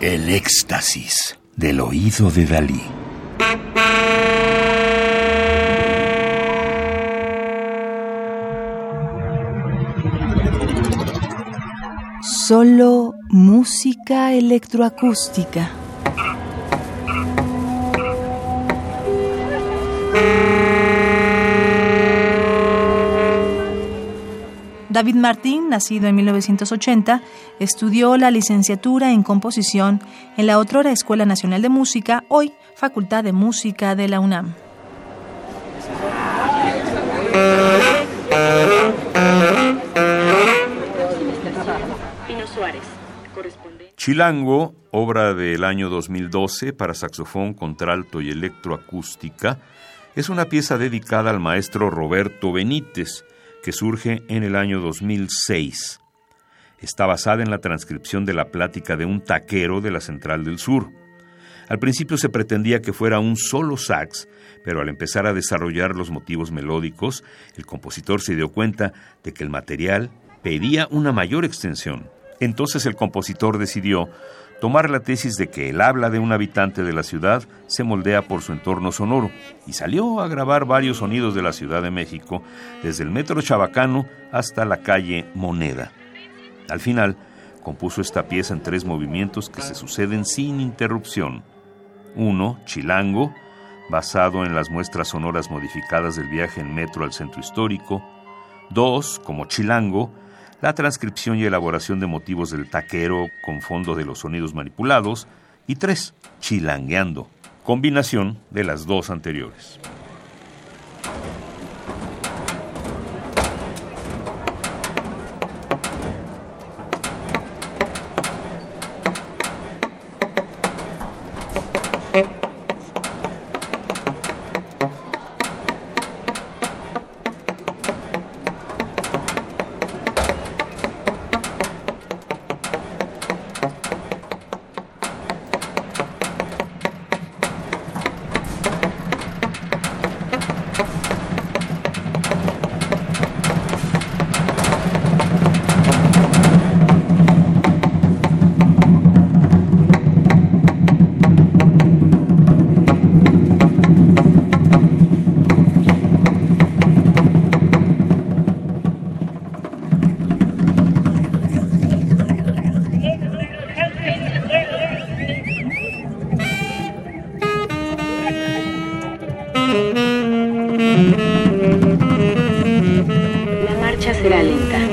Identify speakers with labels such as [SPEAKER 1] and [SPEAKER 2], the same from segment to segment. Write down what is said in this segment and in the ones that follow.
[SPEAKER 1] El éxtasis del oído de Dalí.
[SPEAKER 2] Solo música electroacústica. David Martín, nacido en 1980, estudió la licenciatura en composición en la otrora Escuela Nacional de Música, hoy Facultad de Música de la UNAM.
[SPEAKER 3] Chilango, obra del año 2012 para saxofón, contralto y electroacústica, es una pieza dedicada al maestro Roberto Benítez, que surge en el año 2006. Está basada en la transcripción de la plática de un taquero de la Central del Sur. Al principio se pretendía que fuera un solo sax, pero al empezar a desarrollar los motivos melódicos, el compositor se dio cuenta de que el material pedía una mayor extensión. Entonces el compositor decidió tomar la tesis de que el habla de un habitante de la ciudad se moldea por su entorno sonoro y salió a grabar varios sonidos de la Ciudad de México, desde el metro Chabacano hasta la calle Moneda. Al final, compuso esta pieza en tres movimientos que se suceden sin interrupción. Uno, Chilango, basado en las muestras sonoras modificadas del viaje en metro al centro histórico. Dos, como Chilango, la transcripción y elaboración de motivos del taquero con fondo de los sonidos manipulados, y tres, chilangueando, combinación de las dos anteriores. granita.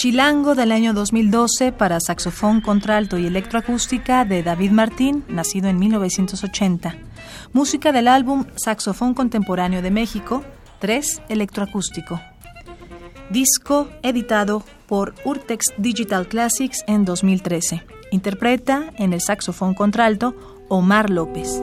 [SPEAKER 2] Chilango del año 2012 para saxofón, contralto y electroacústica de David Martín, nacido en 1980. Música del álbum Saxofón Contemporáneo de México, 3 electroacústico. Disco editado por Urtex Digital Classics en 2013. Interpreta en el saxofón contralto Omar López.